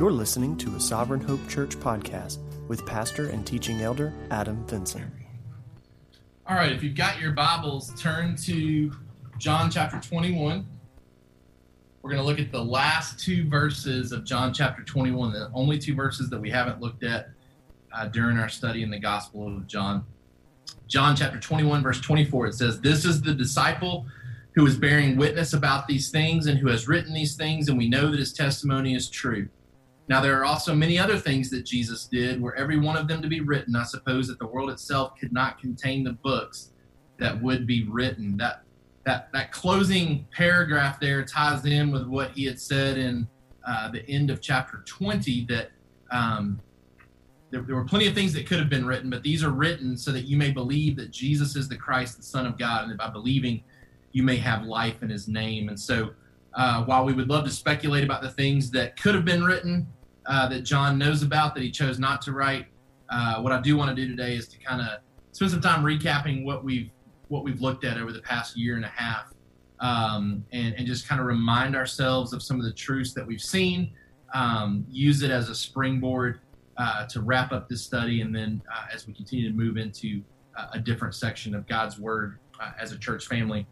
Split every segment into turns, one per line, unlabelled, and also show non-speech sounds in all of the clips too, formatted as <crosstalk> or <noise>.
You're listening to a Sovereign Hope Church podcast with pastor and teaching elder Adam Vinson.
All right, if you've got your Bibles, turn to John chapter 21. We're going to look at the last two verses of John chapter 21, the only two verses that we haven't looked at uh, during our study in the Gospel of John. John chapter 21, verse 24, it says, This is the disciple who is bearing witness about these things and who has written these things, and we know that his testimony is true. Now, there are also many other things that Jesus did, were every one of them to be written, I suppose that the world itself could not contain the books that would be written. That that that closing paragraph there ties in with what he had said in uh, the end of chapter 20 that um, there, there, were plenty of things that could have been written, but these are written so that you may believe that Jesus is the Christ, the Son of God, and that by believing you may have life in His name. And so, uh, while we would love to speculate about the things that could have been written, uh, that John knows about that he chose not to write. Uh, what I do want to do today is to kind of spend some time recapping what we've what we've looked at over the past year and a half, um, and, and just kind of remind ourselves of some of the truths that we've seen. Um, use it as a springboard uh, to wrap up this study, and then uh, as we continue to move into uh, a different section of God's Word as a church family.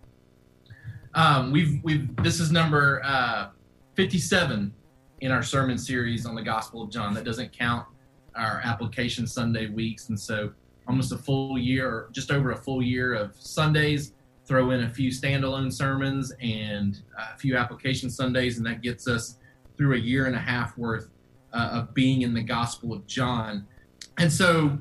Um, we've we've this is number 57 in our sermon series on the Gospel of John. That doesn't count our application Sunday weeks. And so almost a full year, or just over a full year of Sundays, throw in a few standalone sermons and a few application Sundays, and that gets us through a year and a half worth uh, of being in the Gospel of John. And so,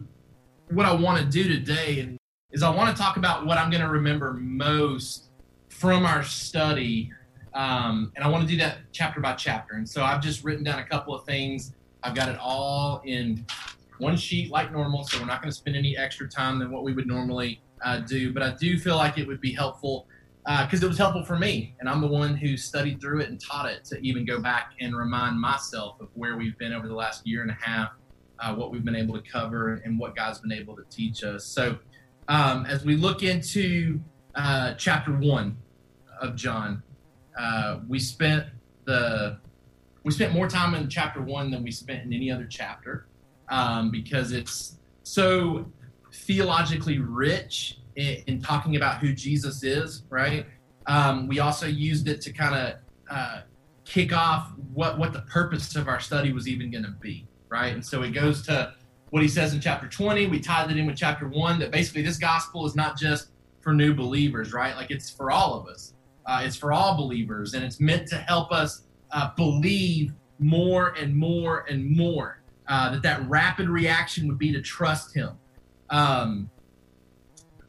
what I want to do today is I want to talk about what I'm going to remember most from our study um, and I want to do that chapter by chapter. And so I've just written down a couple of things. I've got it all in one sheet like normal, so we're not going to spend any extra time than what we would normally uh, do. But I do feel like it would be helpful because uh, it was helpful for me, and I'm the one who studied through it and taught it to even go back and remind myself of where we've been over the last year and a half, uh, what we've been able to cover, and what God's been able to teach us. So um, as we look into uh, chapter one of John, uh, we spent the we spent more time in chapter one than we spent in any other chapter um, because it's so theologically rich in, in, talking about who Jesus is. Right. Um, we also used it to kind of uh, kick off what what the purpose of our study was even going to be. Right. And so it goes to what he says in chapter 20. We tied it in with chapter one that basically this gospel is not just for new believers, right? Like it's for all of us. Uh, it's for all believers, and it's meant to help us uh, believe more and more and more. Uh, that that rapid reaction would be to trust Him. Um,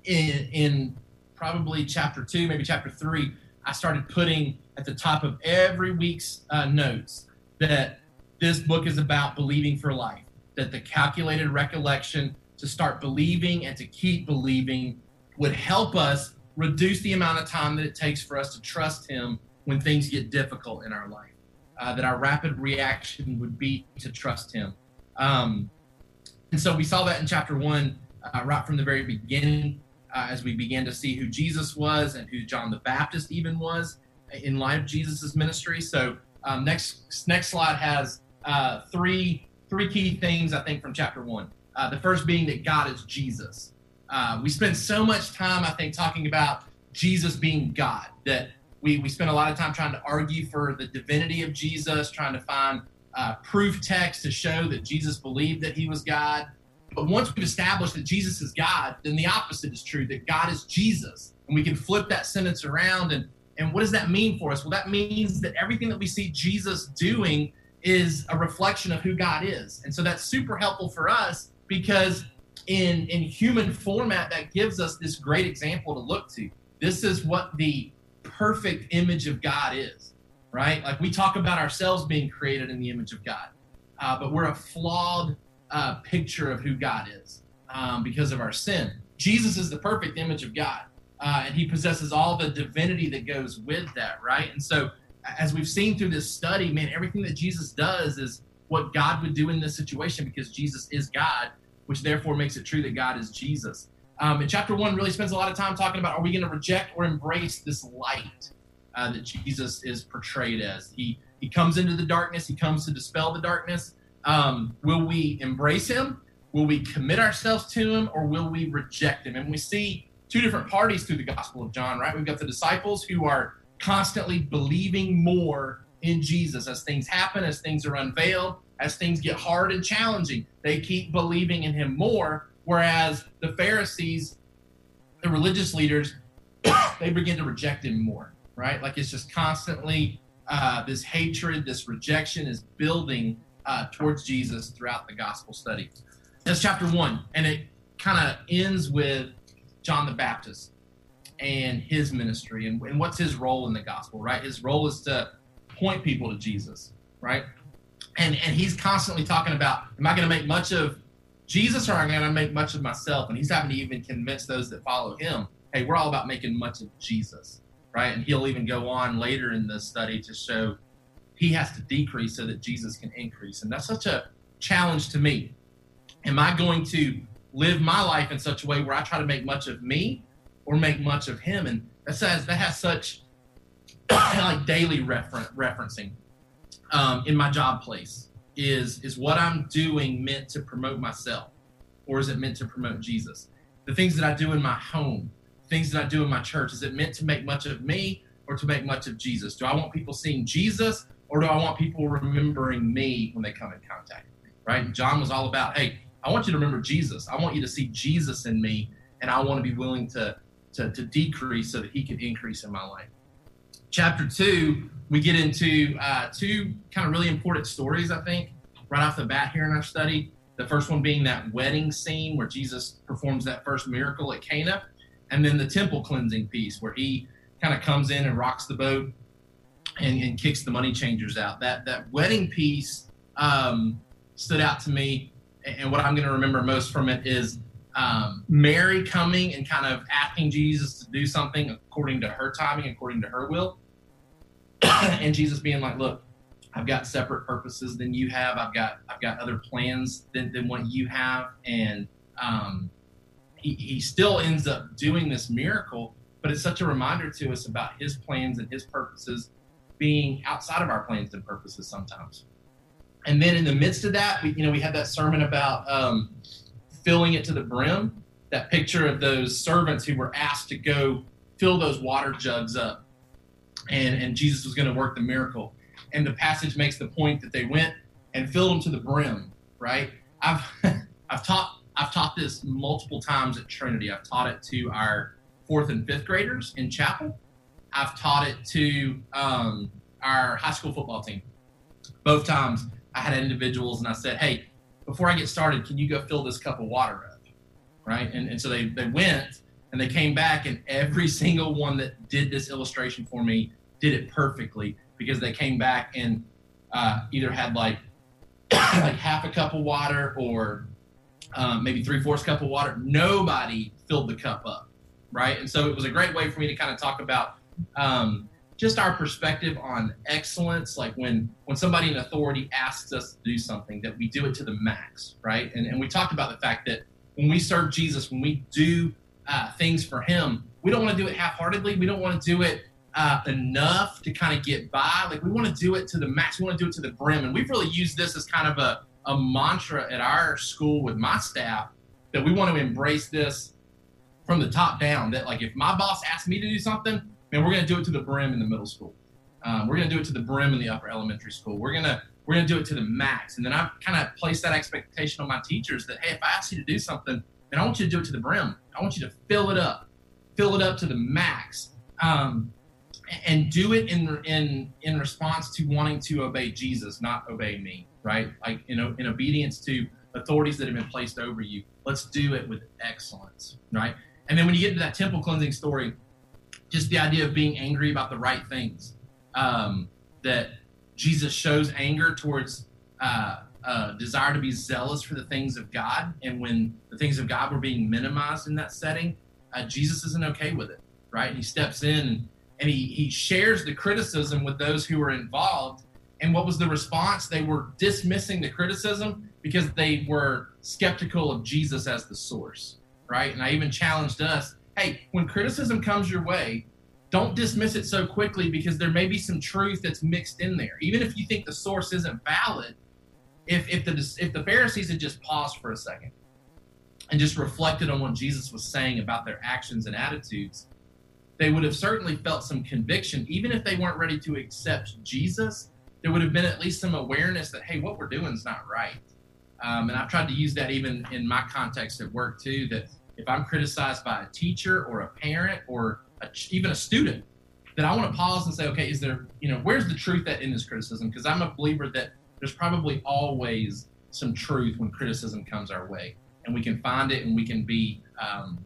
in, in probably chapter two, maybe chapter three, I started putting at the top of every week's uh, notes that this book is about believing for life. That the calculated recollection to start believing and to keep believing would help us reduce the amount of time that it takes for us to trust Him when things get difficult in our life. Uh, that our rapid reaction would be to trust Him. Um, and so we saw that in chapter one, uh, right from the very beginning, uh, as we began to see who Jesus was and who John the Baptist even was in light of Jesus' ministry. So um, next next slide has uh, three three key things I think from chapter one. Uh, the first being that God is Jesus. Uh, we spend so much time, I think, talking about Jesus being God that we, we spend a lot of time trying to argue for the divinity of Jesus, trying to find uh, proof text to show that Jesus believed that he was God. But once we've established that Jesus is God, then the opposite is true that God is Jesus. And we can flip that sentence around. And, and what does that mean for us? Well, that means that everything that we see Jesus doing is a reflection of who God is. And so that's super helpful for us because in in human format that gives us this great example to look to. This is what the perfect image of God is, right? Like we talk about ourselves being created in the image of God, uh, but we're a flawed uh, picture of who God is um, because of our sin. Jesus is the perfect image of God, uh, and He possesses all the divinity that goes with that, right? And so, as we've seen through this study, man, everything that Jesus does is what God would do in this situation because Jesus is God which therefore makes it true that God is Jesus. Um, and chapter one really spends a lot of time talking about are we going to reject or embrace this light uh, that Jesus is portrayed as? He He comes into the darkness. He comes to dispel the darkness. Um, will we embrace him? Will we commit ourselves to him, or will we reject him? And we see two different parties through the Gospel of John, right? We've got the disciples who are constantly believing more in Jesus as things happen, as things are unveiled, as things get hard and challenging. They keep believing in him more, whereas the Pharisees, the religious leaders, <coughs> they begin to reject him more, right? Like it's just constantly uh, this hatred, this rejection is building uh, towards Jesus throughout the gospel study. That's chapter one, and it kind of ends with John the Baptist and his ministry and, and what's his role in the gospel, right? His role is to point people to Jesus, right? And and he's constantly talking about, am I going to make much of Jesus or am I going to make much of myself? And he's having to even convince those that follow him, hey, we're all about making much of Jesus, right? And he'll even go on later in the study to show he has to decrease so that Jesus can increase. And that's such a challenge to me. Am I going to live my life in such a way where I try to make much of me or make much of him? And that says that has such <coughs> like daily refer- referencing um, in my job place is is what I'm doing meant to promote myself or is it meant to promote Jesus? The things that I do in my home, things that I do in my church, is it meant to make much of me or to make much of Jesus? Do I want people seeing Jesus or do I want people remembering me when they come in contact? Right? John was all about, hey, I want you to remember Jesus. I want you to see Jesus in me, and I want to be willing to to, to decrease so that He can increase in my life. Chapter two, we get into uh, two kind of really important stories, I think, right off the bat here in our study. The first one being that wedding scene where Jesus performs that first miracle at Cana, and then the temple cleansing piece where he kind of comes in and rocks the boat and, and kicks the money changers out. That that wedding piece um, stood out to me, and what I'm going to remember most from it is um, Mary coming and kind of asking Jesus to do something according to her timing, according to her will, <coughs> and Jesus being like, "Look, I've got separate purposes than you have. I've got I've got other plans than, than what you have." And um, he, he still ends up doing this miracle, but it's such a reminder to us about his plans and his purposes being outside of our plans and purposes sometimes. And then in the midst of that, we, you know, we had that sermon about um, filling it to the brim. That picture of those servants who were asked to go fill those water jugs up, and and Jesus was going to work the miracle. And the passage makes the point that they went and filled them to the brim. Right? I've <laughs> I've taught I've taught this multiple times at Trinity. I've taught it to our fourth and fifth graders in chapel. I've taught it to um, our high school football team. Both times I had individuals and I said, hey, before I get started, can you go fill this cup of water up? Right? And, and so they, they went and they came back, and every <laughs> single one that did this illustration for me did it perfectly because they came back and uh, either had like <coughs> like half a cup of water or um, maybe three fourths cup of water. Nobody filled the cup up, right? And so it was a great way for me to kind of talk about um, just our perspective on excellence like when when somebody in authority asks us to do something that we do it to the max right? And, and we talked about the fact that when we serve jesus when we do uh, things for him we don't want to do it half-heartedly. We don't want to do it uh, enough to kind of get by. Like we want to do it to the max. We want to do it to the brim. And we've really used this as kind of a, a mantra at our school with my staff that we want to embrace this from the top down that like if my boss asks me to do something man, we're going to do it to the brim in the middle school. Um, we're going to do it to the brim in the upper elementary school. We're going to we're going to do it to the max. And then I've kind of placed that expectation on my teachers that hey, if I ask you to do something, then I want you to do it to the brim. I want you to fill it up, fill it up to the max, um, and do it in in in response to wanting to obey Jesus, not obey me. Right? Like you know, in obedience to authorities that have been placed over you. Let's do it with excellence. Right? And then when you get to that temple cleansing story, just the idea of being angry about the right things. Um, that Jesus shows anger towards uh, desire to be zealous for the things of God, and when the things of God were being minimized in that setting, uh, Jesus isn't okay with it, right? And He steps in and, and he he shares the criticism with those who were involved. And what was the response? They were dismissing the criticism because they were skeptical of Jesus as the source, right? And I even challenged us hey, when criticism comes your way, don't dismiss it so quickly because there may be some truth that's mixed in there. Even if you think the source isn't valid, if, if the if the Pharisees had just paused for a second and just reflected on what Jesus was saying about their actions and attitudes, they would have certainly felt some conviction, even if they weren't ready to accept Jesus. There would have been at least some awareness that hey, what we're doing is not right. Um, and I've tried to use that even in my context at work too. That if I'm criticized by a teacher or a parent or a, even a student, that I want to pause and say, okay, is there, you know, where's the truth that in this criticism? Because I'm a believer that there's probably always some truth when criticism comes our way, and we can find it and we can be um,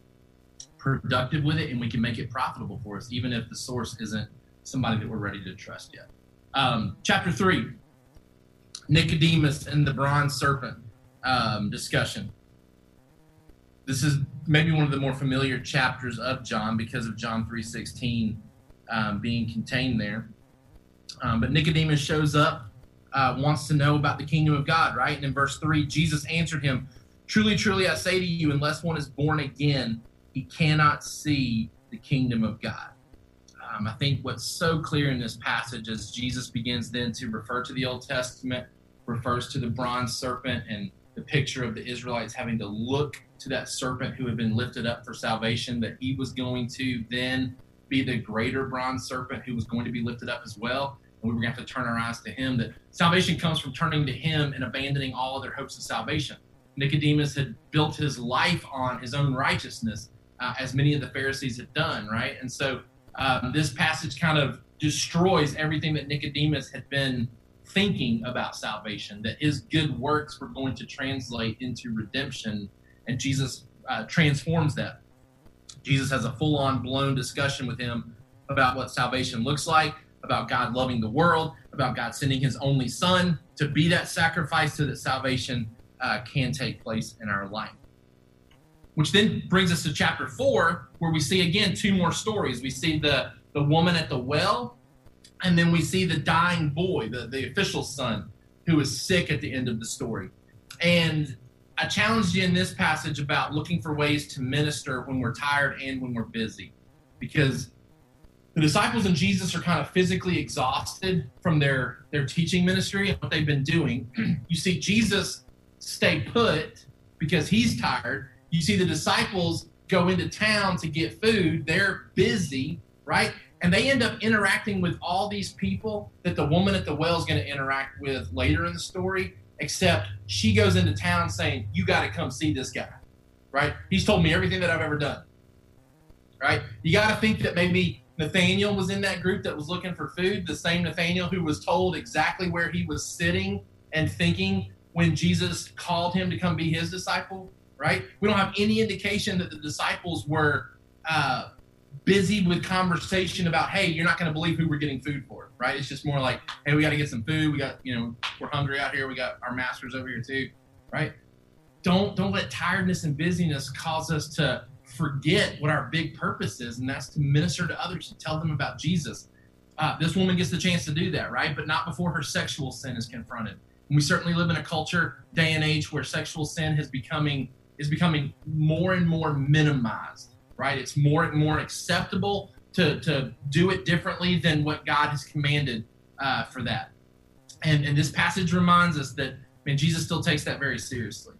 productive with it and we can make it profitable for us, even if the source isn't somebody that we're ready to trust yet. Um, chapter three, Nicodemus and the bronze serpent um, discussion. This is maybe one of the more familiar chapters of John because of John 3.16 um, being contained there. Um, but Nicodemus shows up, uh, wants to know about the kingdom of God, right? And in verse 3, Jesus answered him, Truly, truly, I say to you, unless one is born again, he cannot see the kingdom of God. Um, I think what's so clear in this passage is Jesus begins then to refer to the Old Testament, refers to the bronze serpent and the picture of the Israelites having to look to that serpent who had been lifted up for salvation, that he was going to then be the greater bronze serpent who was going to be lifted up as well. And we were going to have to turn our eyes to him. That salvation comes from turning to him and abandoning all other hopes of salvation. Nicodemus had built his life on his own righteousness, uh, as many of the Pharisees had done, right? And so um, this passage kind of destroys everything that Nicodemus had been thinking about salvation, that his good works were going to translate into redemption, and Jesus uh, transforms that. Jesus has a full on blown discussion with him about what salvation looks like, about God loving the world, about God sending his only son to be that sacrifice so that salvation uh, can take place in our life. Which then brings us to chapter four, where we see again two more stories. We see the, the woman at the well and then we see the dying boy, the, the official son, who is sick at the end of the story. And I challenged you in this passage about looking for ways to minister when we're tired and when we're busy. Because the disciples and Jesus are kind of physically exhausted from their, their teaching ministry and what they've been doing. <clears throat> you see Jesus stay put because he's tired. You see the disciples go into town to get food. They're busy, right? and they end up interacting with all these people that the woman at the well is going to interact with later in the story except she goes into town saying you got to come see this guy. Right? He's told me everything that i've ever done. Right? You got to think that maybe nathaniel was in that group that was looking for food the same nathaniel who was told exactly where he was sitting and thinking when jesus called him to come be his disciple. Right? We don't have any indication that the disciples were uh, busy with conversation about, hey, you're not going to believe who we're getting food for, right? It's just more like, hey, we got to get some food. We got, you know, we're hungry out here. We got our masters over here too, right? Don't don't let tiredness and busyness cause us to forget what our big purpose is, and that's to minister to others and tell them about Jesus. Uh, this woman gets the chance to do that, right? But not before her sexual sin is confronted. And we certainly live in a culture, day and age, where sexual sin is becoming is becoming more and more minimized right? It's more and more acceptable to, to do it differently than what God has commanded uh, for that. And, and this passage reminds us that, man, Jesus still takes that very seriously.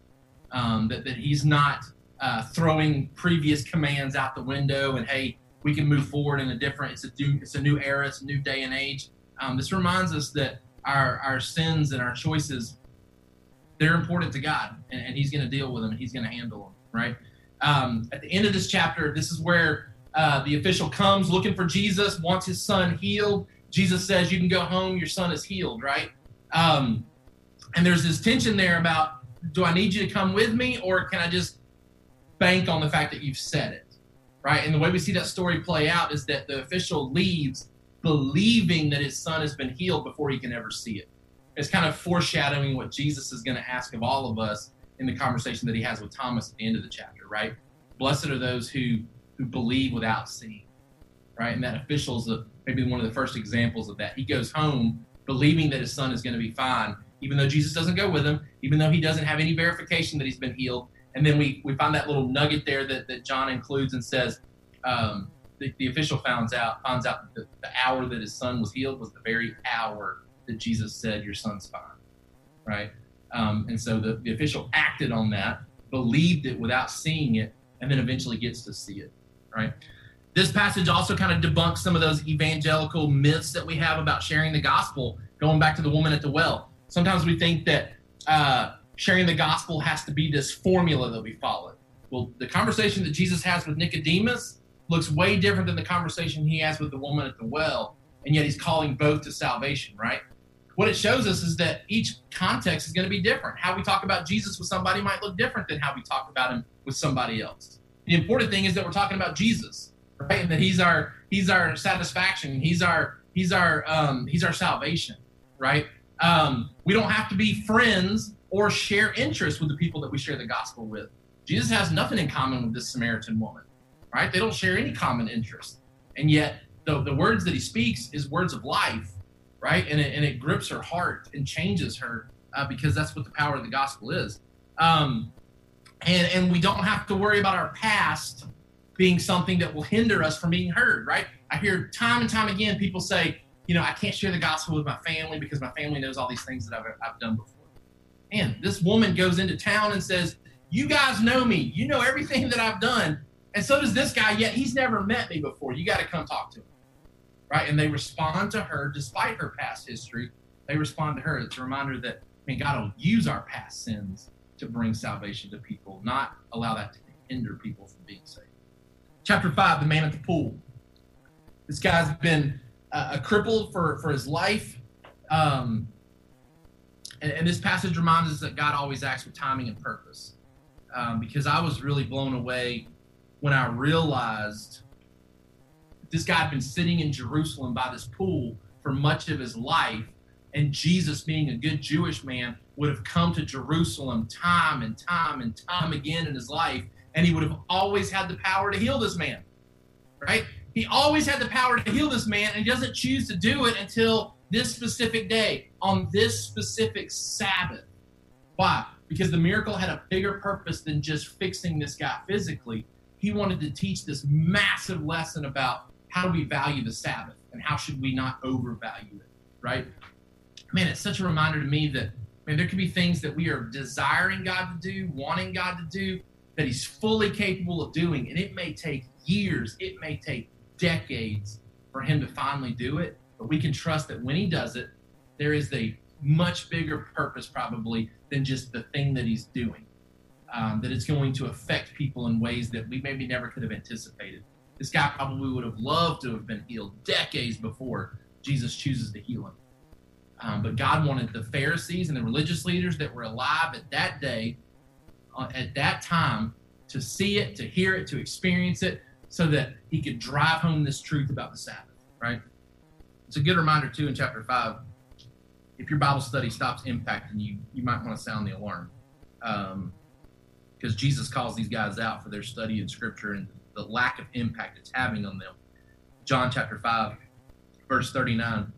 Um, that, that he's not uh, throwing previous commands out the window and, hey, we can move forward in a different, it's a new, it's a new era, it's a new day and age. Um, this reminds us that our, our sins and our choices, they're important to God, and, and he's going to deal with them and he's going to handle them, right? Um, at the end of this chapter, this is where uh, the official comes looking for Jesus, wants his son healed. Jesus says, You can go home, your son is healed, right? Um, and there's this tension there about do I need you to come with me or can I just bank on the fact that you've said it, right? And the way we see that story play out is that the official leaves believing that his son has been healed before he can ever see it. It's kind of foreshadowing what Jesus is going to ask of all of us in the conversation that he has with Thomas at the end of the chapter, right? Blessed are those who who believe without seeing, right? And that official is maybe one of the first examples of that. He goes home believing that his son is going to be fine, even though Jesus doesn't go with him, even though he doesn't have any verification that he's been healed. And then we, we find that little nugget there that, that John includes and says, um, the, the official finds out finds out that the, the hour that his son was healed was the very hour that Jesus said, "Your son's fine." Right, um, and so the, the official acted on that, believed it without seeing it, and then eventually gets to see it. Right. This passage also kind of debunks some of those evangelical myths that we have about sharing the gospel. Going back to the woman at the well, sometimes we think that uh, sharing the gospel has to be this formula that we follow. Well, the conversation that Jesus has with Nicodemus looks way different than the conversation he has with the woman at the well, and yet he's calling both to salvation, right? What it shows us is that each context is going to be different. How we talk about Jesus with somebody might look different than how we talk about him with somebody else. The important thing is that we're talking about Jesus, right? And that he's our he's our satisfaction. He's our he's our um, he's our salvation, right? Um, we don't have to be friends or share interests with the people that we share the gospel with. Jesus has nothing in common with this Samaritan woman, right? They don't share any common interest. And yet, the, the words that he speaks is words of life, right? And it, and it grips her heart and changes her uh, because that's what the power of the gospel is. Um, and, and we don't have to worry about our past being something that will hinder us from being heard, right? I hear time and time again people say, you know, I can't share the gospel with my family because my family knows all these things that I've, I've done before. And this woman goes into town and says, You guys know me. You know everything that I've done. And so does this guy, yet he's never met me before. You got to come talk to him. Right? And they respond to her despite her past history. They respond to her. It's a reminder that, I mean, God will use our past sins to bring salvation to people, not allow that to hinder people from being saved. Chapter 5, the man at the pool. This guy's been uh, a cripple for, for his life. Um, and, and, this passage reminds us that God always acts with timing and purpose. Um, because I was really blown away when I realized this guy had been sitting in Jerusalem by this pool for much of his life, and Jesus, being a good Jewish man, would have come to Jerusalem time and time and time again in his life, and he would have always had the power to heal this man, right? He always had the power to heal this man, and he doesn't choose to do it until this specific day, on this specific Sabbath. Why? Because the miracle had a bigger purpose than just fixing this guy physically. He wanted to teach this massive lesson about how do we value the Sabbath and how should we not overvalue it, right? Man, it's such a reminder to me that man, there could be things that we are desiring God to do, wanting God to do, that He's fully capable of doing, and it may take years, it may take decades for Him to finally do it. But we can trust that when he does it, there is a much bigger purpose probably than just the thing that he's doing. Um, that it's going to affect people in ways that we maybe never could have anticipated. This guy probably would have loved to have been healed decades before Jesus chooses to heal him. Um, but God wanted the Pharisees and the religious leaders that were alive at that day, uh, at that time, to see it, to hear it, to experience it, so that he could drive home this truth about the Sabbath, right? it's a good reminder too in chapter five. If your Bible study stops impacting you, you might want to sound the alarm, because um, Jesus calls these guys out for their study in Scripture and the lack of impact it's having on them. John chapter five, verse thirty-nine.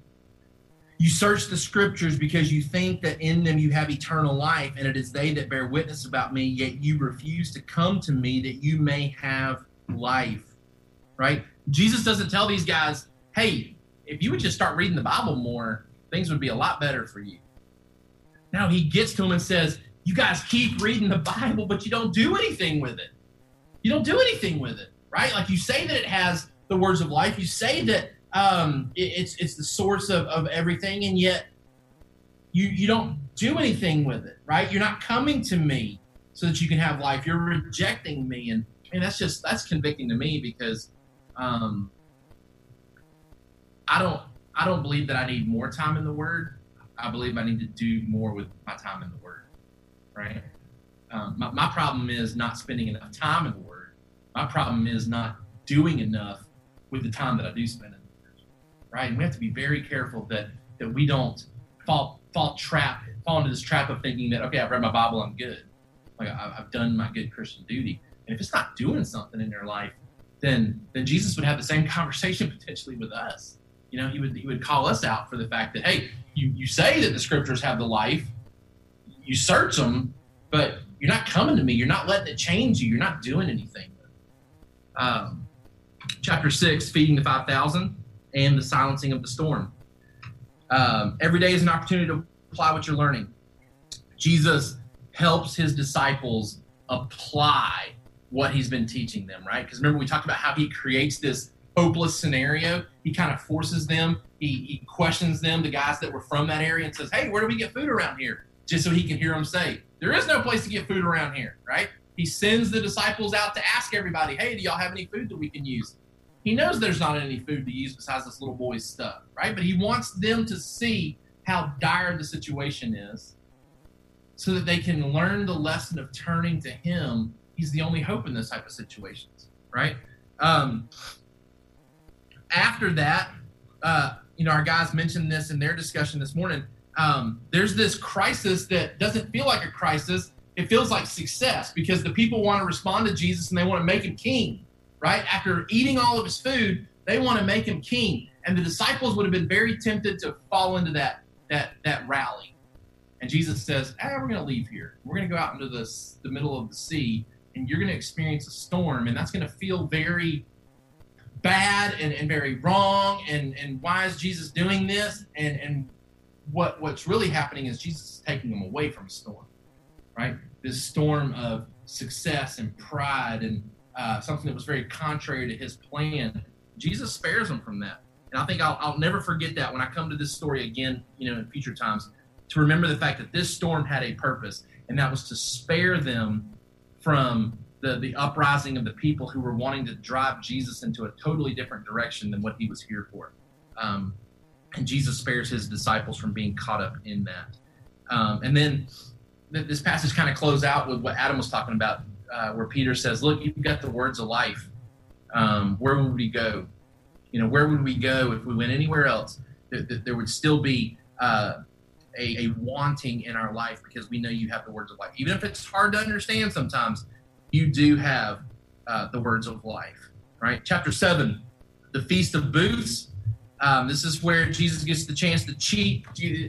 You search the scriptures because you think that in them you have eternal life, and it is they that bear witness about me, yet you refuse to come to me that you may have life. Right? Jesus doesn't tell these guys, hey, if you would just start reading the Bible more, things would be a lot better for you. Now he gets to him and says, You guys keep reading the Bible, but you don't do anything with it. You don't do anything with it, right? Like you say that it has the words of life, you say that um, it, it's it's the source of, of everything, and yet you you don't do anything with it, right? You're not coming to me so that you can have life. You're rejecting me, and and that's just that's convicting to me because um, I don't I don't believe that I need more time in the Word. I believe I need to do more with my time in the Word. Right. Um, my, my problem is not spending enough time in the Word. My problem is not doing enough with the time that I do spend. Right. And we have to be very careful that that we don't fall fall trap fall into this trap of thinking that okay I've read my Bible I'm good. Like I've done my good Christian duty. And if it's not doing something in your life, then then Jesus would have the same <laughs> conversation potentially with us you know, he would he would call us out for the fact that hey, you you say that the scriptures have the life, you search them, but you're not coming to me. You're not letting it change you. You're not doing anything. Um, chapter 6, feeding the 5,000 and the silencing of the storm. Um, every day is an opportunity to apply what you're learning. Jesus helps his disciples apply what he's been teaching them, right? Because remember, we talked about how he creates this hopeless scenario. He kind of forces them, he, he questions them, the guys that were from that area, and says, Hey, where do we get food around here? Just so he can hear them say, There is no place to get food around here, right? He sends the disciples out to ask everybody, Hey, do y'all have any food that we can use? He knows there's not any food to use besides this little boy's stuff, right? But he wants them to see how dire the situation is so that they can learn the lesson of turning to him. He's the only hope in this type of situations, right? Um, after that, uh, you know, our guys mentioned this in their discussion this morning. Um, there's this crisis that doesn't feel like a crisis. It feels like success because the people want to respond to Jesus and they want to make him king, right? After eating all of his food, they want to make him king. And the disciples would have been very tempted to fall into that that that rally. And Jesus says, hey, we're going to leave here. We're going to go out into the, the middle of the sea, and you're going to experience a storm, and that's going to feel very bad and, and very wrong. And, and why is Jesus doing this? And, and what what's really happening is Jesus is taking them away from a storm, right? This storm of success and pride and uh, something that was very contrary to his plan. Jesus spares them from that. And I think I'll, I'll never forget that when I come to this story again, you know, in future times, to remember the fact that this storm had a purpose, and that was to spare them from the, the uprising of the people who were wanting to drive Jesus into a totally different direction than what he was here for. Um, and Jesus spares his disciples from being caught up in that. Um, and then th- this passage kind of close out with what Adam was talking about, uh, where Peter says, "Look, you've got the words of life. Um, where would we go? You know, where would we go if we went anywhere else? Th- th- there would still be uh, a, a wanting in our life because we know you have the words of life. Even if it's hard to understand sometimes, you do have uh, the words of life, right? Chapter 7, the Feast of Booths. Um, this is where Jesus gets the chance to cheat,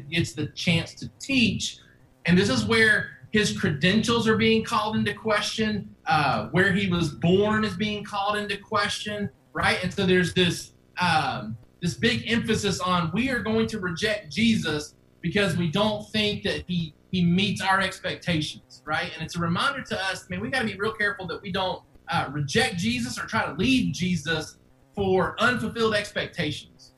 gets the chance to teach. And this is where his credentials are being called into question, uh, where he was born is being called into question, right? And so there's this um, this big emphasis on we are going to reject Jesus because we don't think that he he meets our expectations, right? And it's a reminder to us, man, we got to be real careful that we don't uh, reject Jesus or try to leave Jesus for unfulfilled expectations,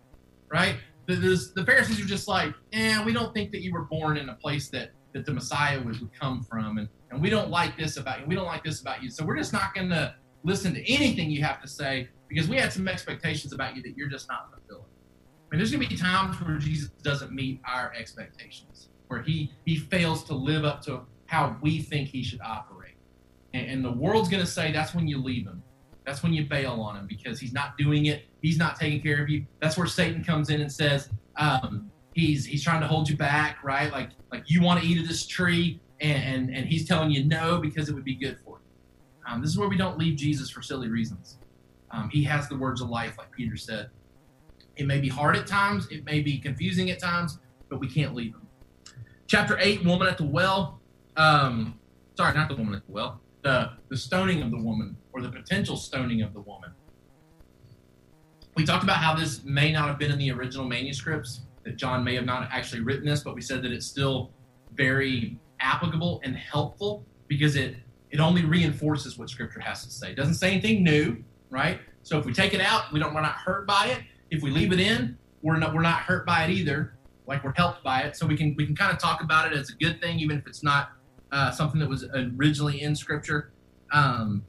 right? The, the, Pharisees are just like, yeah, we don't think that you were born in a place that that the Messiah would, would come from, and and we don't like this about you, we don't like this about you, so we're just not going to listen to anything you have to say because we had some expectations about you that you're just not fulfilling. I mean, there's going to be times where Jesus doesn't meet our expectations, where he he fails to live up to how we think he should operate, and, and the world's going to say that's when you leave him, that's when you bail on him because he's not doing it, he's not taking care of you. That's where Satan comes in and says um, he's he's trying to hold you back, right? Like like you want to eat of this tree, and and, and he's telling you no because it would be good for you. Um, this is where we don't leave Jesus for silly reasons. Um, he has the words of life, like Peter said. It may be hard at times, it may be confusing at times, but we can't leave them. Chapter 8, Woman at the Well. Um, sorry, not the woman at the well. The, the stoning of the woman, or the potential stoning of the woman. We talked about how this may not have been in the original manuscripts, that John may have not actually written this, but we said that it's still very applicable and helpful because it it only reinforces what Scripture has to say. It doesn't say anything new, right? So if we take it out, we don't we're not hurt by it. If we leave it in, we're not we're not hurt by it either. Like we're helped by it. So we can we can kind of talk about it as a good thing, even if it's not uh, something that was originally in Scripture. Um,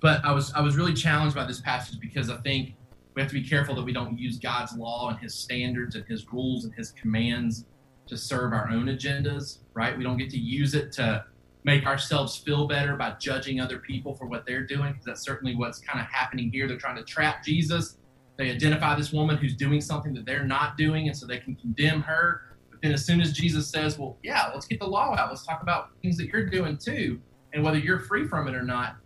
but I was I was really challenged by this passage because I think we have to be careful that we don't use God's law and His standards and His rules and His commands to serve our own agendas. Right? We don't get to use it to make ourselves feel better by judging other people for what they're doing because that's certainly what's kind of happening here. They're trying to trap Jesus they identify this woman who's doing something that they're not doing, and so they can condemn her. But then, as soon as Jesus says, Well, yeah, let's get the law out, let's talk about things that you're doing too, and whether you're free from it or not,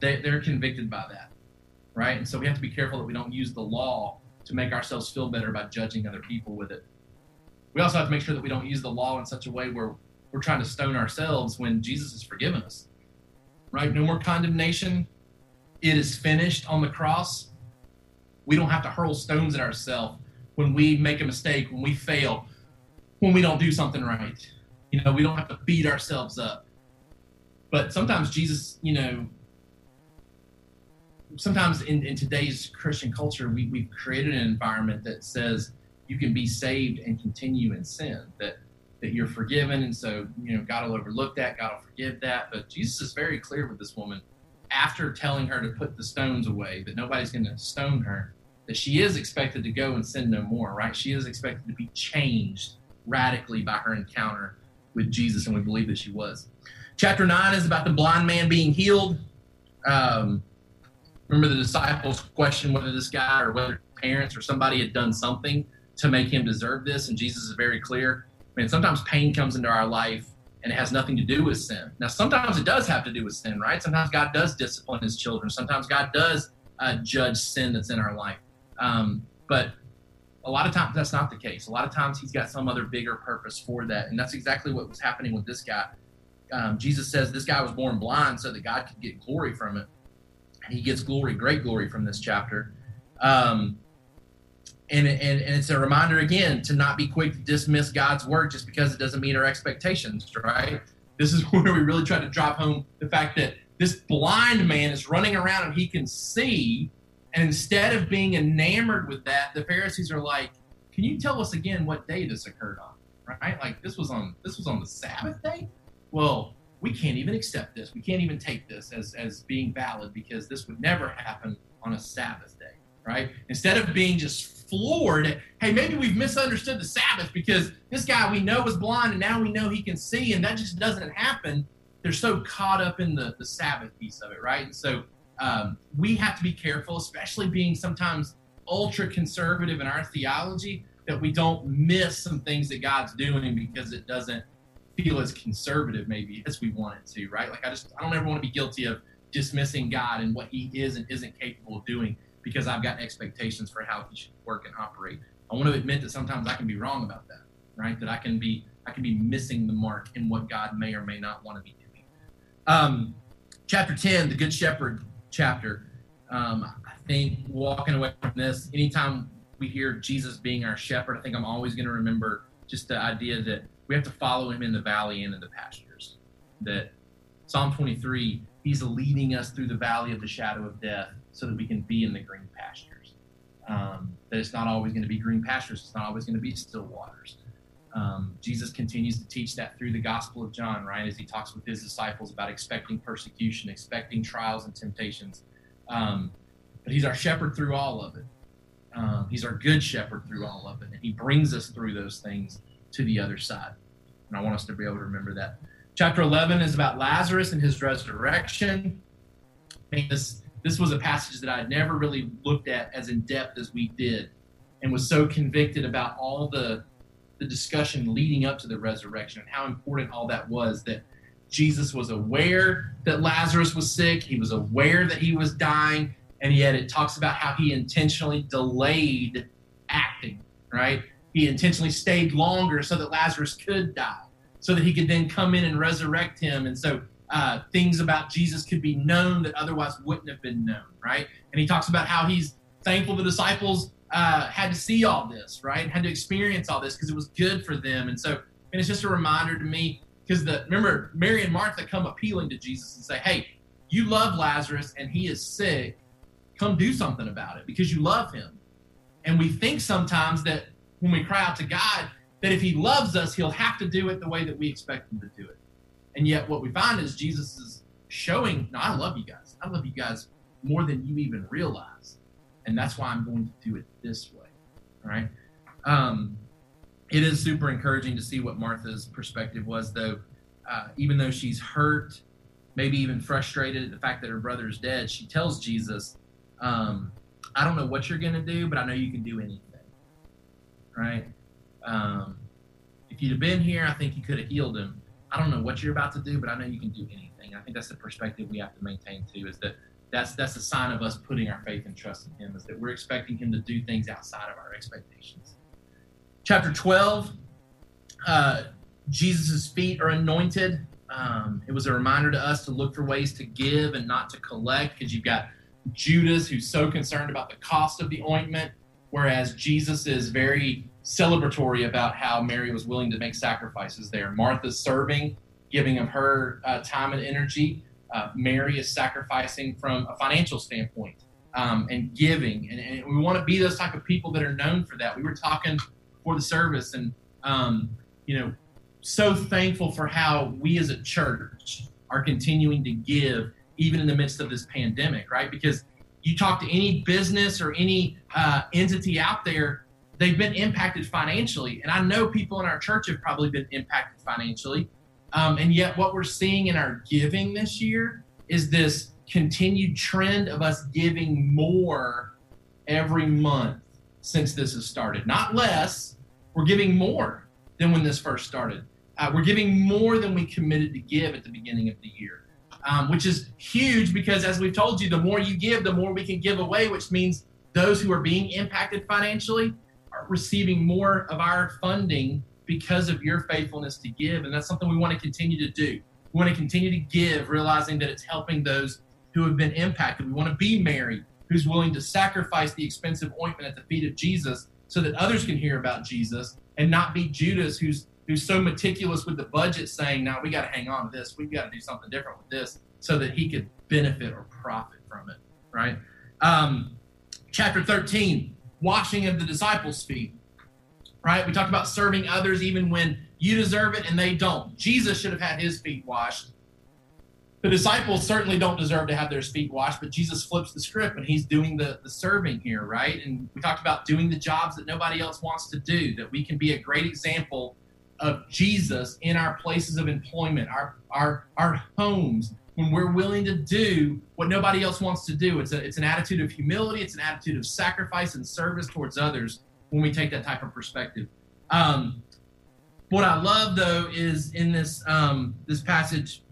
they, they're convicted by that. Right? And so we have to be careful that we don't use the law to make ourselves feel better by judging other people with it. We also have to make sure that we don't use the law in such a way where we're trying to stone ourselves when Jesus has forgiven us. Right? No more condemnation. It is finished on the cross we don't have to hurl stones at ourselves when we make a mistake, when we fail, when we don't do something right. You know, we don't have to beat ourselves up. But sometimes Jesus, you know, sometimes in, in today's Christian culture, we, we've created an environment that says you can be saved and continue in sin, that that you're forgiven, and so you know God will overlook that, God will forgive that. But Jesus is very clear with this woman after telling her to put the stones away, that nobody's going to stone her, that she is expected to go and sin no more, right? She is expected to be changed radically by her encounter with Jesus, and we believe that she was. Chapter 9 is about the blind man being healed. Um, remember the disciples questioned whether this guy or whether parents or somebody had done something to make him deserve this, and Jesus is very clear. I mean, sometimes pain comes into our life and it has nothing to do with sin. Now, sometimes it does have to do with sin, right? Sometimes God does discipline his children. Sometimes God does uh, judge sin that's in our life. Um, but a lot of times that's not the case. A lot of times he's got some other bigger purpose for that. And that's exactly what was happening with this guy. Um, Jesus says this guy was born blind so that God could get glory from it. He gets glory, great glory from this chapter. Um, and, and, and it's a reminder again to not be quick to dismiss God's word just because it doesn't meet our expectations, right? This is <laughs> where we really try to drop home the fact that this blind man is running around and he can see. And instead of being enamored with that, the Pharisees are like, Can you tell us again what day this occurred on? Right? Like this was on this was on the Sabbath day? Well, we can't even accept this. We can't even take this as, as being valid because this would never happen on a Sabbath day, right? Instead of being just floored, hey, maybe we've misunderstood the Sabbath because this guy we know is blind and now we know he can see, and that just doesn't happen. They're so caught up in the, the Sabbath piece of it, right? And so um, we have to be careful, especially being sometimes ultra conservative in our theology, that we don't miss some things that God's doing because it doesn't feel as conservative maybe as we want it to, right? Like I just I don't ever want to be guilty of dismissing God and what He is and isn't capable of doing because I've got expectations for how He should work and operate. I want to admit that sometimes I can be wrong about that, right? That I can be I can be missing the mark in what God may or may not want to be doing. Um, chapter ten, the Good Shepherd chapter. Um, I think walking away from this, anytime we hear Jesus being our shepherd, I think I'm always going to remember just the idea that we have to follow him in the valley and in the pastures. That Psalm 23, he's leading us through the valley of the shadow of death so that we can be in the green pastures. Um, that it's not always going to be green pastures, it's not always going to be still waters. Um, Jesus continues to teach that through the Gospel of John, right? As he talks with his disciples about expecting persecution, expecting trials and temptations. Um, but he's our shepherd through all of it. Um, he's our good shepherd through all of it. And he brings us through those things to the other side. And I want us to be able to remember that. Chapter 11 is about Lazarus and his resurrection. I mean, this, this was a passage that I never really looked at as in depth as we did and was so convicted about all the, the discussion leading up to the resurrection and how important all that was that Jesus was aware that Lazarus was sick, he was aware that he was dying, and yet it talks about how he intentionally delayed acting, right? He intentionally stayed longer so that Lazarus could die, so that he could then come in and resurrect him. And so uh, things about Jesus could be known that otherwise wouldn't have been known, right? And he talks about how he's thankful the disciples uh, had to see all this, right? Had to experience all this because it was good for them. And so, and it's just a reminder to me because the remember Mary and Martha come appealing to Jesus and say, "Hey, you love Lazarus and he is sick. Come do something about it because you love him." And we think sometimes that when we cry out to God, that if He loves us, He'll have to do it the way that we expect Him to do it. And yet, what we find is Jesus is showing, no, I love you guys. I love you guys more than you even realize. And that's why I'm going to do it this way. All right. Um, it is super encouraging to see what Martha's perspective was, though. Uh, even though she's hurt, maybe even frustrated at the fact that her brother is dead, she tells Jesus, um, I don't know what you're going to do, but I know you can do anything right? Um, if you'd have been here, I think you could have healed him. I don't know what you're about to do, but I know you can do anything. I think that's the perspective we have to maintain too. Is that that's that's a sign of us putting our faith and trust in Him. Is that we're expecting Him to do things outside of our expectations. Chapter twelve, uh, Jesus' feet are anointed. Um, it was a reminder to us to look for ways to give and not to collect, because you've got Judas, who's so concerned about the cost of the ointment, whereas Jesus is very celebratory about how Mary was willing to make sacrifices there. Martha's serving, giving of her uh, time and energy. Uh, Mary is sacrificing from a financial standpoint um, and giving. And, and, we want to be those type of people that are known for that. We were talking for the service and, um, you know, so thankful for how we as a church are continuing to give even in the midst of this pandemic, right? Because you talk to any business or any uh, entity out there, they've been impacted financially. And I know people in our church have probably been impacted financially. Um, and yet, what we're seeing in our giving this year is this continued trend of us giving more every month since this has started. Not less, we're giving more than when this first started. Uh, we're giving more than we committed to give at the beginning of the year, um, which is huge because, as we've told you, the more you give, the more we can give away, which means those who are being impacted financially are receiving more of our funding because of your faithfulness to give. And that's something we want to continue to do. We want to continue to give, realizing that it's helping those who have been impacted. We want to be Mary, who's willing to sacrifice the expensive ointment at the feet of Jesus so that others can hear about Jesus and not be Judas, who's who's so meticulous with the budget, saying, "Now we got to hang on to this. We've got to do something different with this, so that he could benefit or profit from it." Right? Um, chapter thirteen, washing of the disciples' feet. Right? We talked about serving others even when you deserve it and they don't. Jesus should have had his feet washed. The disciples certainly don't deserve to have their feet washed, but Jesus flips the script and he's doing the, the serving here, right? And we talked about doing the jobs that nobody else wants to do, that we can be a great example of Jesus in our places of employment, our our our homes, when we're willing to do what nobody else wants to do. It's a it's an attitude of humility, it's an attitude of sacrifice and service towards others when we take that type of perspective. Um, what I love though is in this um, this passage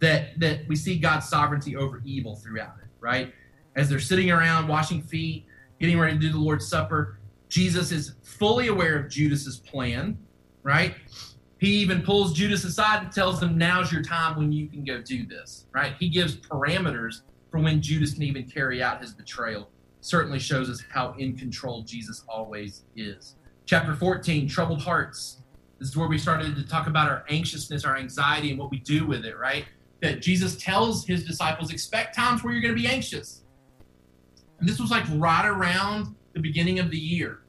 that that we see God's sovereignty over evil throughout it, right? As they're sitting around washing feet, getting ready to do the Lord's Supper, Jesus is fully aware of Judas's plan right? He even pulls Judas aside and tells him, Now's your time when you can go do this, right? He gives parameters for when Judas can even carry out his betrayal. Certainly shows us how in control Jesus always is. Chapter 14, troubled hearts. This is where we started to talk about our anxiousness, our anxiety, and what we do with it, right? That Jesus tells his disciples, expect times where you're going to be anxious. And this was like right around the beginning of the year.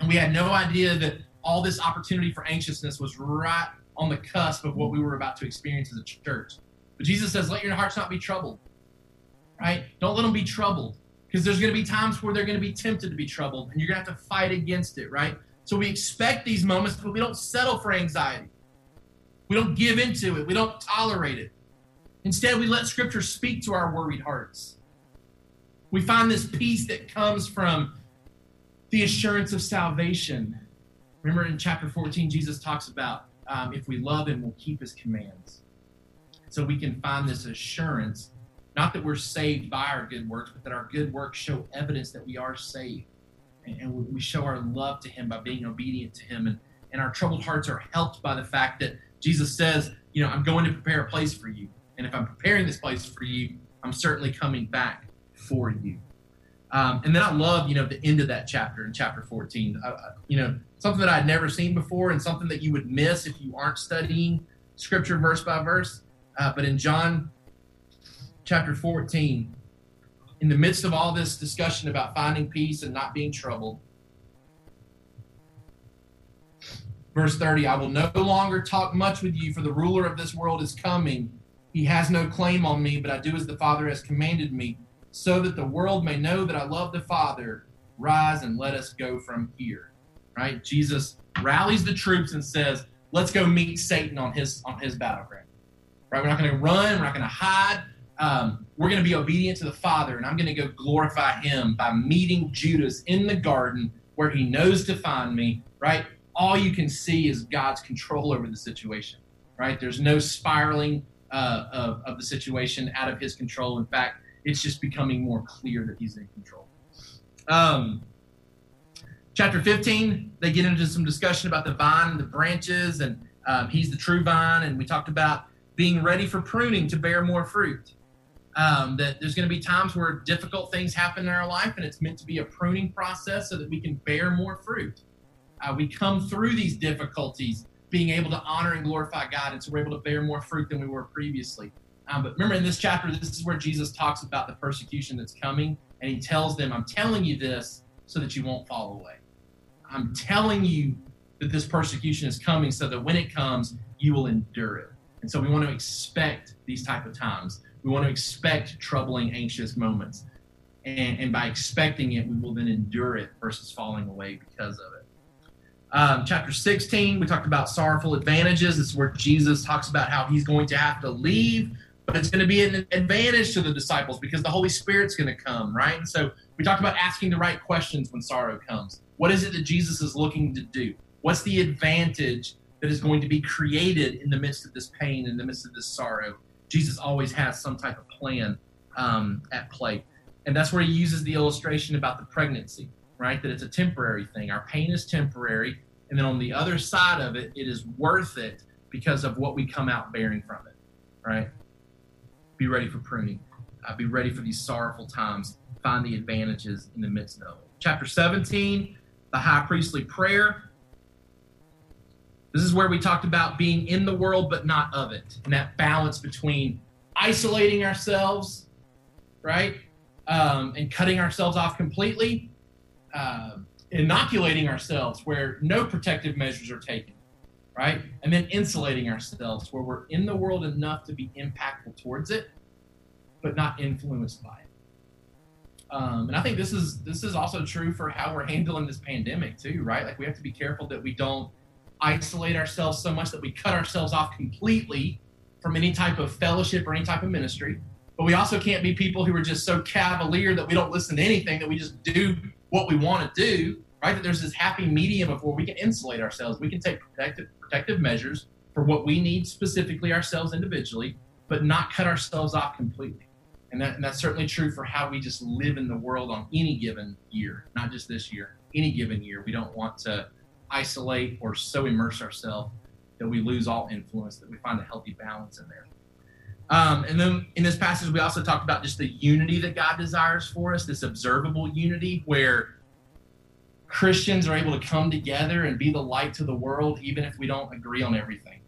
And we had no idea that all this opportunity for anxiousness was right on the cusp of what we were about to experience as a church. But Jesus says, let your hearts not be troubled, right? Don't let them be troubled because there's going to be times where they're going to be tempted to be troubled and you're going to have to fight against it, right? So we expect these moments, but we don't settle for anxiety. We don't give into it. We don't tolerate it. Instead, we let Scripture speak to our worried hearts. We find this peace that comes from the assurance of salvation Remember in chapter 14, Jesus talks about um, if we love him, we'll keep his commands. So we can find this assurance, not that we're saved by our good works, but that our good works show evidence that we are saved. And, and we show our love to him by being obedient to him. And, and our troubled hearts are helped by the fact that Jesus says, you know, I'm going to prepare a place for you. And if I'm preparing this place for you, I'm certainly coming back for you. Um, and then I love, you know, the end of that chapter in chapter 14. Uh, you know, something that I'd never seen before and something that you would miss if you aren't studying scripture verse by verse. Uh, but in John chapter 14, in the midst of all this discussion about finding peace and not being troubled, verse 30 I will no longer talk much with you, for the ruler of this world is coming. He has no claim on me, but I do as the Father has commanded me so that the world may know that I love the Father. Rise and let us go from here. Right? Jesus rallies the troops and says, "Let's go meet Satan on his on his battleground." Right? We're not going to run. We're not going to hide. Um, we're going to be obedient to the Father, and I'm going to go glorify Him by meeting Judas in the garden where he knows to find me. Right? All you can see is God's control over the situation. Right? There's no spiraling uh, of, of the situation out of His control. In fact, it's just becoming more clear that he's in control. Um, chapter 15, they get into some discussion about the vine and the branches, and um, he's the true vine. And we talked about being ready for pruning to bear more fruit. Um, that there's going to be times where difficult things happen in our life, and it's meant to be a pruning process so that we can bear more fruit. Uh, we come through these difficulties being able to honor and glorify God, and so we're able to bear more fruit than we were previously. Um, but remember, in this chapter, this is where Jesus talks about the persecution that's coming, and he tells them, I'm telling you this so that you won't fall away. I'm telling you that this persecution is coming so that when it comes, you will endure it. And so we want to expect these type of times. We want to expect troubling, anxious moments. And, and by expecting it, we will then endure it versus falling away because of it. Um, chapter 16, we talked about sorrowful advantages. This is where Jesus talks about how he's going to have to leave, but it's going to be an advantage to the disciples because the Holy Spirit's going to come, right? And so we talked about asking the right questions when sorrow comes. What is it that Jesus is looking to do? What's the advantage that is going to be created in the midst of this pain, in the midst of this sorrow? Jesus always has some type of plan um, at play. And that's where he uses the illustration about the pregnancy, right? That it's a temporary thing. Our pain is temporary. And then on the other side of it, it is worth it because of what we come out bearing from it, right? Be ready for pruning. Uh, be ready for these sorrowful times. Find the advantages in the midst of it. Chapter 17, the high priestly prayer. This is where we talked about being in the world but not of it, and that balance between isolating ourselves, right, um, and cutting ourselves off completely, uh, inoculating ourselves where no protective measures are taken, right, and then insulating ourselves where we're in the world enough to be impactful towards it, but not influenced by it. Um, and I think this is this is also true for how we're handling this pandemic too, right? Like we have to be careful that we don't isolate ourselves so much that we cut ourselves off completely from any type of fellowship or any type of ministry. But we also can't be people who are just so cavalier that we don't listen to anything, that we just do what we want to do, right? That there's this happy medium of where we can insulate ourselves. We can take protective, protective measures for what we need specifically ourselves individually, but not cut ourselves off completely. And, that, and that's certainly true for how we just live in the world on any given year, not just this year, any given year. We don't want to isolate or so immerse ourselves that we lose all influence, that we find a healthy balance in there. Um, and then in this passage, we also talked about just the unity that God desires for us, this observable unity where Christians are able to come together and be the light to the world, even if we don't agree on everything.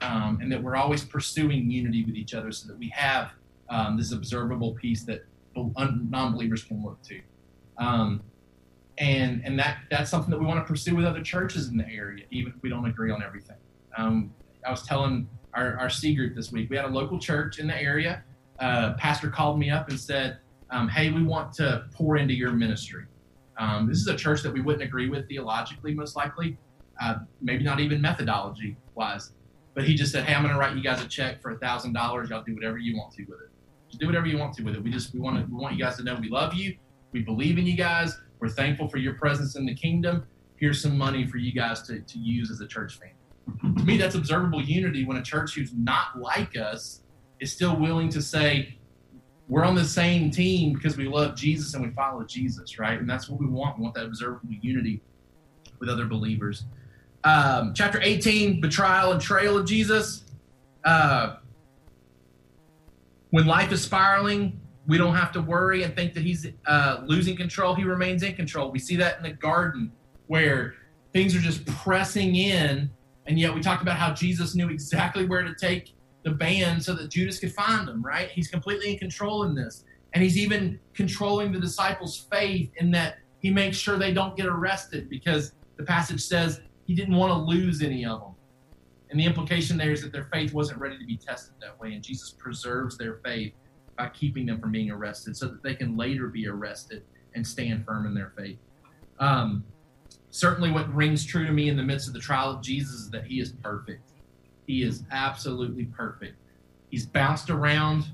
Um, and that we're always pursuing unity with each other so that we have um, this observable piece that non believers can look to. Um, and and that that's something that we want to pursue with other churches in the area, even if we don't agree on everything. Um, I was telling our, our C group this week, we had a local church in the area. Uh, pastor called me up and said, um, "Hey, we want to pour into your ministry. Um, this is a church that we wouldn't agree with theologically, most likely, uh, maybe not even methodology wise." But he just said, "Hey, I'm going to write you guys a check for a thousand dollars. Y'all do whatever you want to with it. Just do whatever you want to with it. We just we want to we want you guys to know we love you. We believe in you guys." We're thankful for your presence in the kingdom. Here's some money for you guys to, to use as a church family. To me, that's observable unity when a church who's not like us is still willing to say, we're on the same team because we love Jesus and we follow Jesus, right? And that's what we want. We want that observable unity with other believers. Um, chapter 18, betrayal and trail of Jesus. Uh, when life is spiraling, we don't have to worry and think that he's uh, losing control. He remains in control. We see that in the garden where things are just pressing in, and yet we talked about how Jesus knew exactly where to take the band so that Judas could find them, right? He's completely in control in this. And he's even controlling the disciples' faith in that he makes sure they don't get arrested because the passage says he didn't want to lose any of them. And the implication there is that their faith wasn't ready to be tested that way, and Jesus preserves their faith by keeping them from being arrested so that they can later be arrested and stand firm in their faith. Um, certainly, what rings true to me in the midst of the trial of Jesus is that he is perfect. He is absolutely perfect. He's bounced around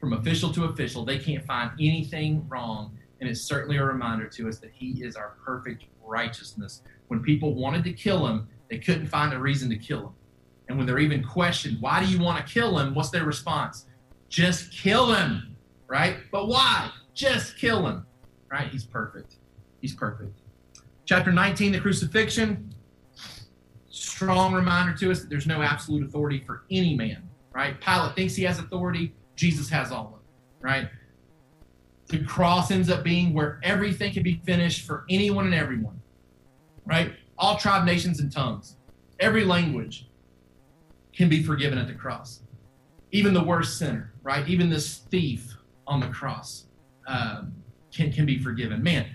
from official to official. They can't find anything wrong. And it's certainly a reminder to us that he is our perfect righteousness. When people wanted to kill him, they couldn't find a reason to kill him. And when they're even questioned, why do you want to kill him? What's their response? Just kill him, right? But why? Just kill him, right? He's perfect. He's perfect. Chapter 19, the crucifixion. Strong reminder to us that there's no absolute authority for any man, right? Pilate thinks he has authority. Jesus has all of it. right? The cross ends up being where everything can be finished for anyone and everyone, right? All tribe, nations, and tongues, every language can be forgiven at the cross. Even the worst sinner, right? Even this thief on the cross um, can, can be forgiven. Man,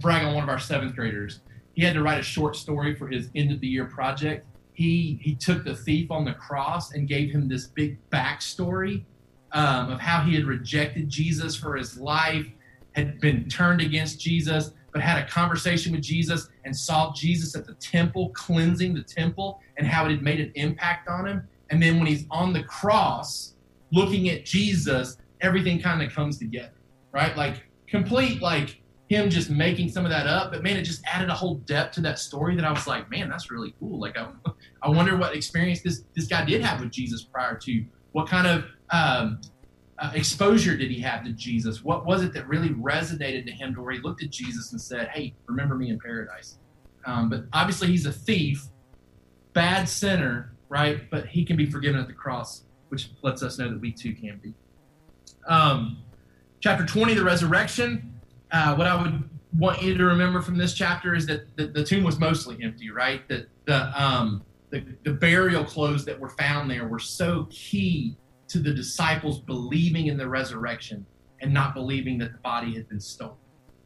brag on one of our seventh graders. He had to write a short story for his end of the year project. He, he took the thief on the cross and gave him this big backstory um, of how he had rejected Jesus for his life, had been turned against Jesus, but had a conversation with Jesus and saw Jesus at the temple, cleansing the temple, and how it had made an impact on him. And then when he's on the cross, looking at Jesus, everything kind of comes together, right? Like complete, like him just making some of that up. But man, it just added a whole depth to that story that I was like, man, that's really cool. Like I, <laughs> I wonder what experience this this guy did have with Jesus prior to what kind of um, uh, exposure did he have to Jesus? What was it that really resonated to him to where he looked at Jesus and said, Hey, remember me in paradise? Um, but obviously, he's a thief, bad sinner, right? But he can be forgiven at the cross, which lets us know that we too can be. Um, chapter 20, the resurrection. Uh, what I would want you to remember from this chapter is that the, the tomb was mostly empty, right? That the, um, the, the burial clothes that were found there were so key to the disciples believing in the resurrection and not believing that the body had been stolen,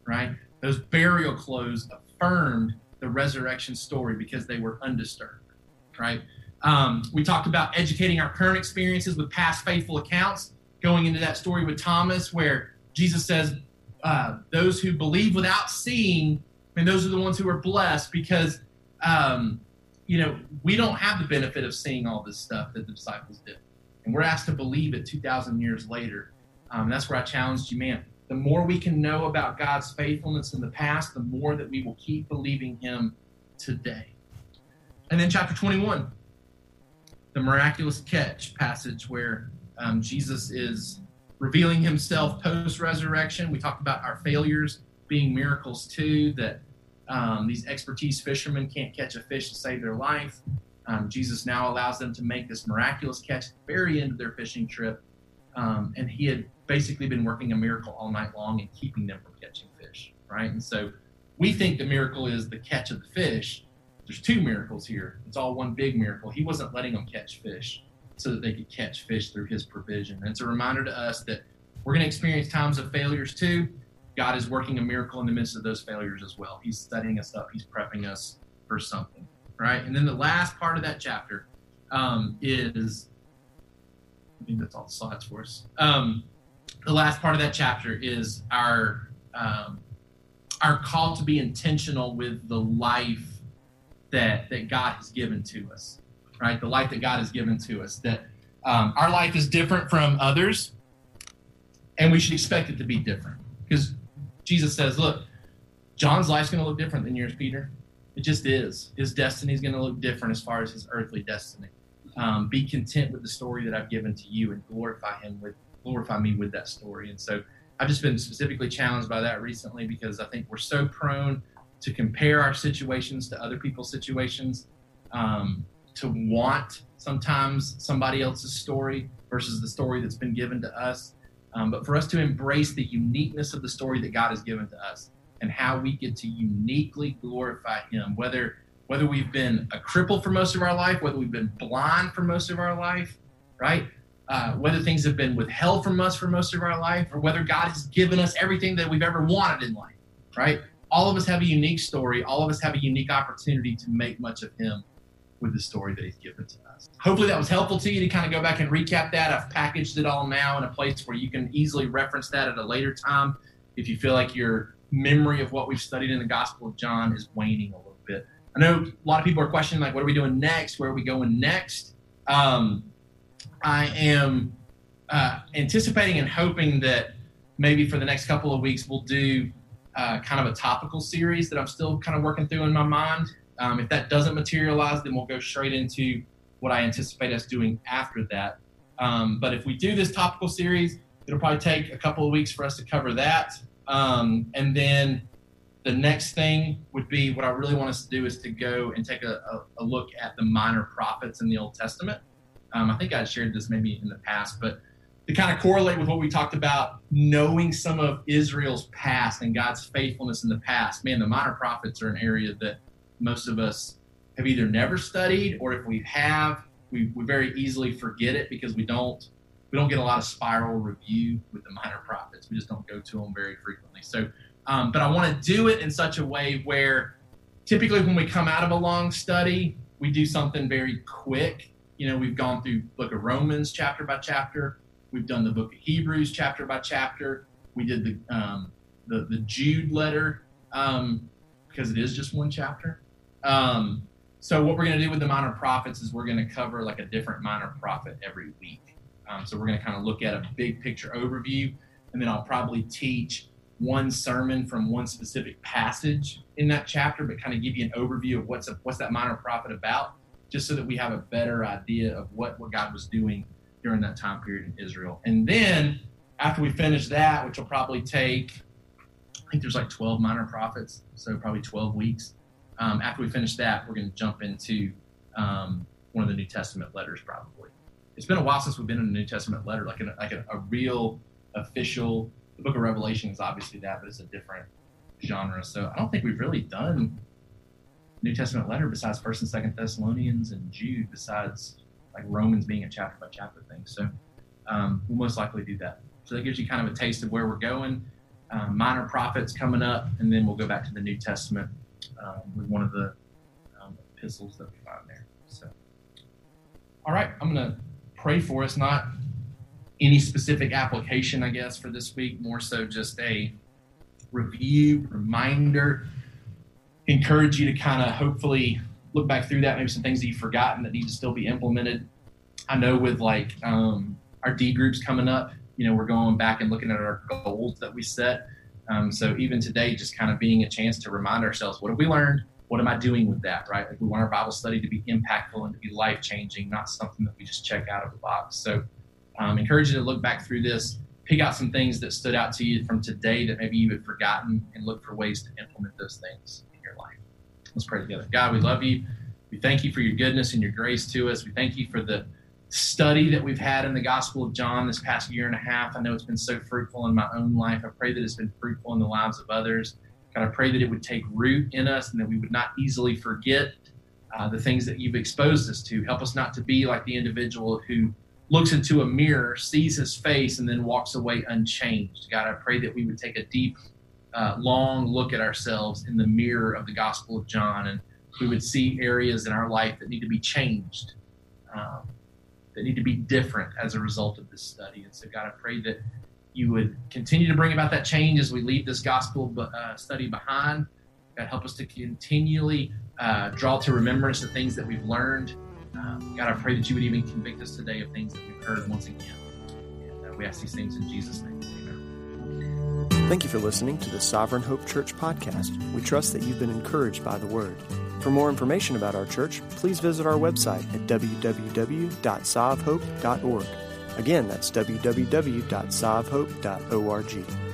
right? Those burial clothes affirmed the resurrection story because they were undisturbed, right? Um, we talked about educating our current experiences with past faithful accounts, going into that story with Thomas, where Jesus says, uh, Those who believe without seeing, and those are the ones who are blessed because, um, you know, we don't have the benefit of seeing all this stuff that the disciples did. And we're asked to believe it 2,000 years later. Um, that's where I challenged you, man. The more we can know about God's faithfulness in the past, the more that we will keep believing Him today. And then chapter 21, the miraculous catch passage where um, Jesus is revealing himself post resurrection. We talked about our failures being miracles too, that um, these expertise fishermen can't catch a fish to save their life. Um, Jesus now allows them to make this miraculous catch at the very end of their fishing trip. Um, and he had basically been working a miracle all night long and keeping them from catching fish, right? And so we think the miracle is the catch of the fish. There's two miracles here. It's all one big miracle. He wasn't letting them catch fish so that they could catch fish through his provision. And it's a reminder to us that we're going to experience times of failures too. God is working a miracle in the midst of those failures as well. He's setting us up, He's prepping us for something right? And then the last part of that chapter um, is, I think that's all the slides for us. Um, the last part of that chapter is our um, our call to be intentional with the life that that God has given to us, right? The life that God has given to us. That um, our life is different from others, and we should expect it to be different because Jesus says, "Look, John's life's going to look different than yours, Peter. It just is. His destiny is going to look different as far as his earthly destiny. Um, be content with the story that I've given to you and glorify him with glorify me with that story. And so I've just been specifically challenged by that recently because I think we're so prone to compare our situations to other people's situations, um, to want sometimes somebody else's story versus the story that's been given to us. Um, but for us to embrace the uniqueness of the story that God has given to us and how we get to uniquely glorify Him. Whether whether we've been a cripple for most of our life, whether we've been blind for most of our life, right? Uh, whether things have been withheld from us for most of our life, or whether God has given us everything that we've ever wanted in life, right? All of us have a unique story. All of us have a unique opportunity to make much of Him with the story that He's given to us. Hopefully, that was helpful to you to kind of go back and recap that. I've packaged it all now in a place where you can easily reference that at a later time if you feel like you're memory of what we've studied in the Gospel of John is waning a little bit. I know a lot of people are questioning, like, what are we doing next? Where are we going next? Um, I am uh, anticipating and hoping that maybe for the next couple of weeks we'll do uh, kind of a topical series that I'm still kind of working through in my mind. Um, if that doesn't materialize, then we'll go straight into what I anticipate us doing after that. Um, but if we do this topical series, it'll probably take a couple of weeks for us to cover that. Um, and then the next thing would be what I really want us to do is to go and take a, a, a look at the minor prophets in the Old Testament. Um, I think I shared this maybe in the past, but to kind of correlate with what we talked about, knowing some of Israel's past and God's faithfulness in the past, man, the minor prophets are an area that most of us have either never studied or if we have, we, we very easily forget it because we don't we don't get a lot of spiral review with the minor prophets. We just don't go to them very frequently. So, um, but I want to do it in such a way where typically when we come out of a long study, we do something very quick. You know, we've gone through book of Romans chapter by chapter. We've done the book of Hebrews chapter by chapter. We did the um, the, the Jude letter um, because it is just one chapter. Um, so what we're going to do with the minor prophets is we're going to cover like a different minor prophet every week. Um, so we're going to kind of look at a big picture overview, and then I'll probably teach one sermon from one specific passage in that chapter, but kind of give you an overview of what's a, what's that minor prophet about, just so that we have a better idea of what what God was doing during that time period in Israel. And then after we finish that, which will probably take, I think there's like 12 minor prophets, so probably 12 weeks um, after we finish that, we're going to jump into um, one of the New Testament letters, probably. It's been a while since we've been in a New Testament letter, like, a, like a, a real official. The Book of Revelation is obviously that, but it's a different genre. So I don't think we've really done New Testament letter besides First and Second Thessalonians and Jude, besides like Romans being a chapter by chapter thing. So um, we'll most likely do that. So that gives you kind of a taste of where we're going. Um, minor prophets coming up, and then we'll go back to the New Testament um, with one of the um, epistles that we find there. So, all right, I'm going to pray for us. Not any specific application, I guess, for this week. More so, just a review, reminder, encourage you to kind of hopefully look back through that. Maybe some things that you've forgotten that need to still be implemented. I know with like um, our D groups coming up, you know, we're going back and looking at our goals that we set um, so even today, just kind of being a chance to remind ourselves, what have we learned? What am I doing with that? Right? Like we want our Bible study to be impactful and to be life changing, not something that we just check out of the box. So um, encourage you to look back through this, pick out some things that stood out to you from today that maybe you had forgotten, and look for ways to implement those things in your life. Let's pray together. God, we love you. We thank you for your goodness and your grace to us. We thank you for the study that we've had in the Gospel of John this past year and a half. I know it's been so fruitful in my own life. I pray that it's been fruitful in the lives of others. God, I pray that it would take root in us and that we would not easily forget uh, the things that you've exposed us to. Help us not to be like the individual who looks into a mirror, sees his face, and then walks away unchanged. God, I pray that we would take a deep, uh, long look at ourselves in the mirror of the Gospel of John and we would see areas in our life that need to be changed. Um, that need to be different as a result of this study. And so, God, I pray that you would continue to bring about that change as we leave this gospel uh, study behind. God, help us to continually uh, draw to remembrance the things that we've learned. Um, God, I pray that you would even convict us today of things that we've heard once again. And uh, we ask these things in Jesus' name. Amen.
Thank you for listening to the Sovereign Hope Church podcast. We trust that you've been encouraged by the word. For more information about our church, please visit our website at www.sovhope.org. Again, that's www.sovhope.org.